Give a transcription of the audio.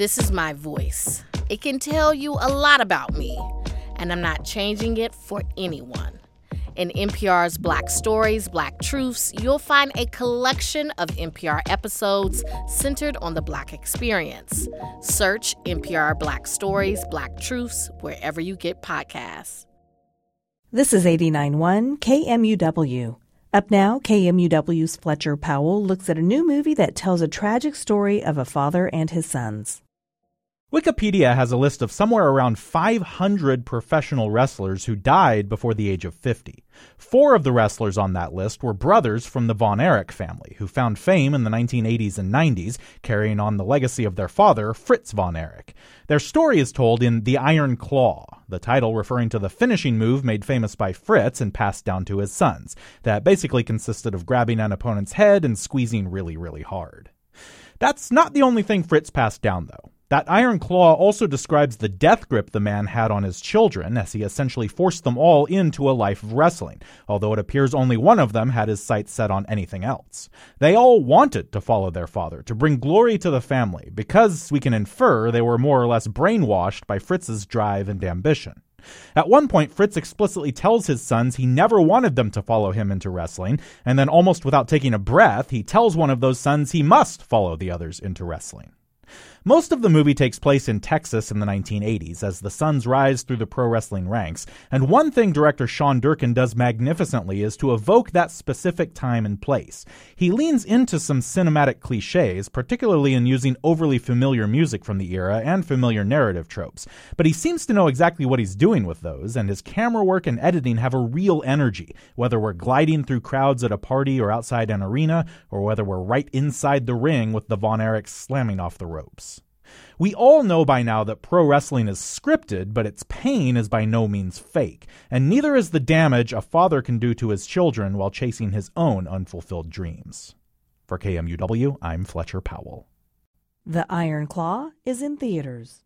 This is my voice. It can tell you a lot about me, and I'm not changing it for anyone. In NPR's Black Stories, Black Truths, you'll find a collection of NPR episodes centered on the Black experience. Search NPR Black Stories, Black Truths wherever you get podcasts. This is 89.1 KMUW. Up now, KMUW's Fletcher Powell looks at a new movie that tells a tragic story of a father and his sons. Wikipedia has a list of somewhere around 500 professional wrestlers who died before the age of 50. Four of the wrestlers on that list were brothers from the Von Erich family, who found fame in the 1980s and 90s, carrying on the legacy of their father, Fritz Von Erich. Their story is told in The Iron Claw, the title referring to the finishing move made famous by Fritz and passed down to his sons, that basically consisted of grabbing an opponent's head and squeezing really, really hard. That's not the only thing Fritz passed down, though. That iron claw also describes the death grip the man had on his children, as he essentially forced them all into a life of wrestling, although it appears only one of them had his sights set on anything else. They all wanted to follow their father, to bring glory to the family, because we can infer they were more or less brainwashed by Fritz's drive and ambition. At one point, Fritz explicitly tells his sons he never wanted them to follow him into wrestling, and then almost without taking a breath, he tells one of those sons he must follow the others into wrestling. Most of the movie takes place in Texas in the 1980s as the Sons rise through the pro wrestling ranks, and one thing director Sean Durkin does magnificently is to evoke that specific time and place. He leans into some cinematic cliches, particularly in using overly familiar music from the era and familiar narrative tropes, but he seems to know exactly what he's doing with those, and his camera work and editing have a real energy, whether we're gliding through crowds at a party or outside an arena, or whether we're right inside the ring with the Von Erichs slamming off the We all know by now that pro wrestling is scripted, but its pain is by no means fake, and neither is the damage a father can do to his children while chasing his own unfulfilled dreams. For KMUW, I'm Fletcher Powell. The Iron Claw is in theaters.